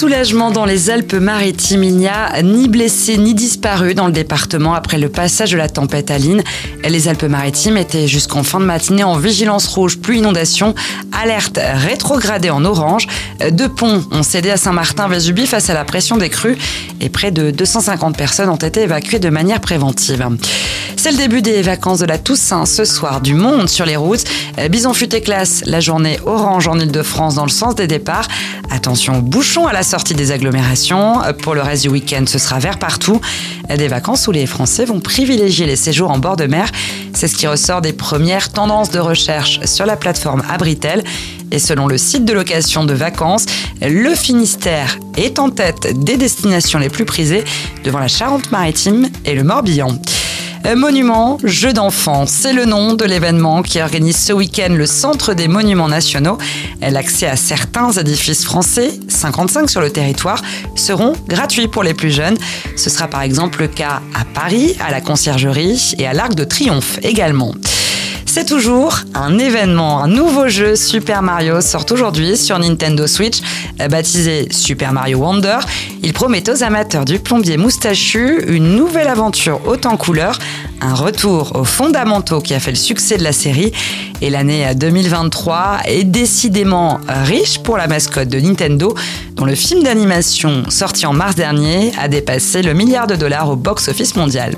Soulagement dans les Alpes-Maritimes. Il n'y a ni blessés ni disparus dans le département après le passage de la tempête Aline. Les Alpes-Maritimes étaient jusqu'en fin de matinée en vigilance rouge plus inondation. Alerte rétrogradée en orange. Deux ponts ont cédé à Saint-Martin-Vésubie face à la pression des crues et près de 250 personnes ont été évacuées de manière préventive. C'est le début des vacances de la Toussaint ce soir. Du monde sur les routes. Bison futé classe la journée orange en Ile-de-France dans le sens des départs. Attention aux bouchons à la sortie des agglomérations. Pour le reste du week-end, ce sera vert partout. Des vacances où les Français vont privilégier les séjours en bord de mer. C'est ce qui ressort des premières tendances de recherche sur la plateforme Abritel. Et selon le site de location de vacances, le Finistère est en tête des destinations les plus prisées devant la Charente-Maritime et le Morbihan. Monument, jeu d'enfants, c'est le nom de l'événement qui organise ce week-end le Centre des Monuments Nationaux. L'accès à certains édifices français, 55 sur le territoire, seront gratuits pour les plus jeunes. Ce sera par exemple le cas à Paris, à la Conciergerie et à l'Arc de Triomphe également. C'est toujours un événement. Un nouveau jeu Super Mario sort aujourd'hui sur Nintendo Switch, baptisé Super Mario Wonder. Il promet aux amateurs du plombier moustachu une nouvelle aventure haute en couleurs, un retour aux fondamentaux qui a fait le succès de la série. Et l'année 2023 est décidément riche pour la mascotte de Nintendo, dont le film d'animation sorti en mars dernier a dépassé le milliard de dollars au box-office mondial.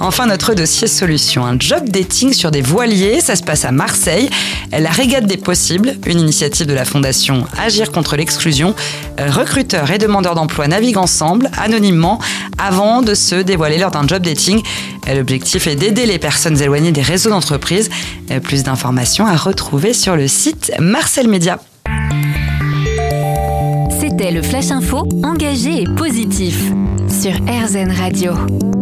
Enfin, notre dossier solution, un job dating sur des voiliers, ça se passe à Marseille. La régate des possibles, une initiative de la fondation Agir contre l'exclusion. Recruteurs et demandeurs d'emploi naviguent ensemble, anonymement, avant de se dévoiler lors d'un job dating. L'objectif est d'aider les personnes éloignées des réseaux d'entreprise. Plus d'informations à retrouver sur le site Marcel Média. C'était le Flash Info, engagé et positif sur RZN Radio.